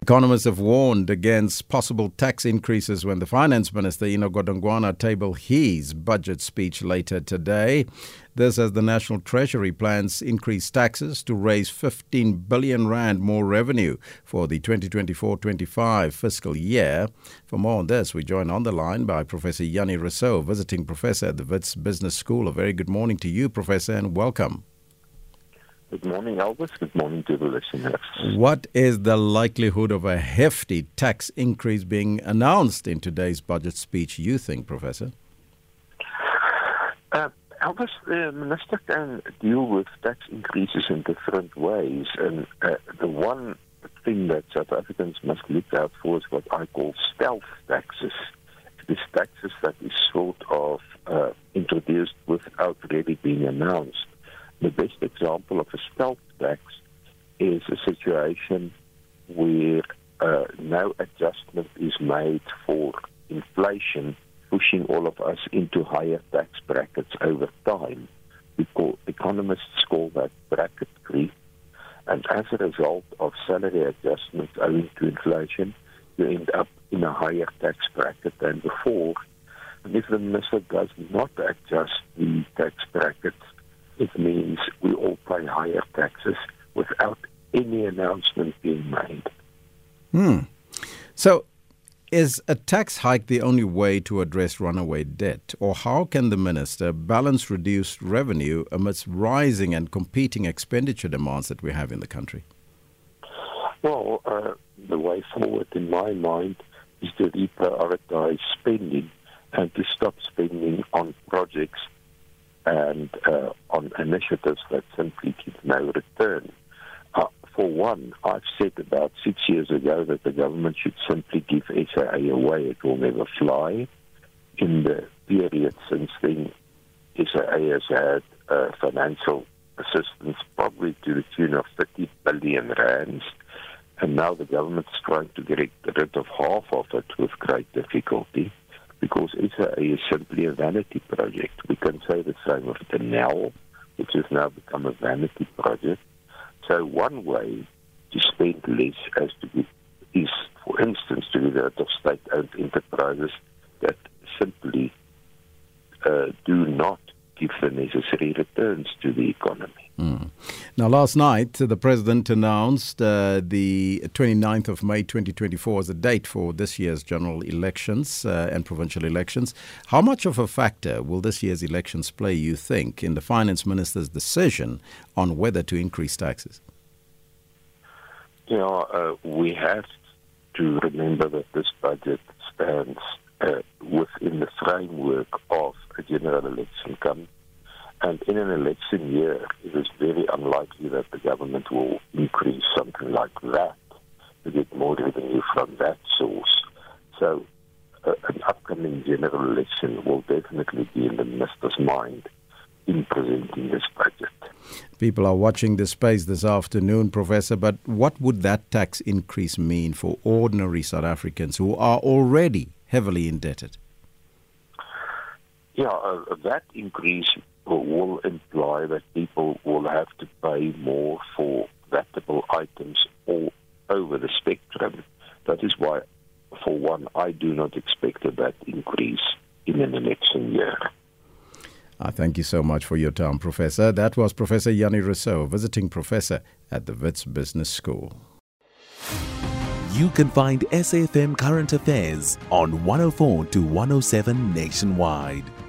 Economists have warned against possible tax increases when the Finance Minister, Enoch Godongwana, table his budget speech later today. This as the National Treasury plans increased taxes to raise 15 billion rand more revenue for the 2024-25 fiscal year. For more on this, we join on the line by Professor Jannie Rossouw, visiting professor at the Wits Business School. A very good morning to you, Professor, and welcome. Good morning, Elvis. Good morning to the listeners. What is the likelihood of a hefty tax increase being announced in today's budget speech, you think, Professor? Uh, Elvis, the minister can deal with tax increases in different ways. And uh, the one thing that South Africans must look out for is what I call stealth taxes. It is taxes that is sort of uh, introduced without really being announced. The best example of a stealth tax is a situation where uh, no adjustment is made for inflation, pushing all of us into higher tax brackets over time. Because economists call that bracket creep. And as a result of salary adjustments owing to inflation, you end up in a higher tax bracket than before. And if the minister does not adjust the tax brackets, it means we all pay higher taxes without any announcement being made. Hmm. So, is a tax hike the only way to address runaway debt? Or how can the minister balance reduced revenue amidst rising and competing expenditure demands that we have in the country? Well, uh, the way forward, in my mind, is to reprioritize spending and to stop spending on projects and initiatives that simply give no return. Uh, for one, I've said about six years ago that the government should simply give SAA away. It will never fly. In the period since then, SAA has had uh, financial assistance probably to the tune of 30 billion rands. And now the government is trying to get rid of half of it with great difficulty because SAA is simply a vanity project. We can say the same of Denel, which has now become a vanity project. So one way to spend less as to be, is, for instance, to get rid of state-owned enterprises that simply uh, do not give the necessary returns to the economy. Mm. Now, last night, the president announced uh, the 29th of May 2024 as a date for this year's general elections uh, and provincial elections. How much of a factor will this year's elections play, you think, in the finance minister's decision on whether to increase taxes? You know, uh, we have to remember that this budget stands uh, within the framework of a general election come and in an election year, it is very unlikely that the government will increase something like that to get more revenue from that source. So, uh, an upcoming general election will definitely be in the minister's mind in presenting this budget. People are watching the space this afternoon, Professor, but what would that tax increase mean for ordinary South Africans who are already heavily indebted? Yeah, uh, that increase will imply that people will have to pay more for VATable items all over the spectrum. That is why, for one, I do not expect a VAT increase in an election year. I thank you so much for your time, Professor. That was Professor Jannie Rossouw, visiting professor at the Wits Business School. You can find SAFM Current Affairs on 104 to 107 nationwide.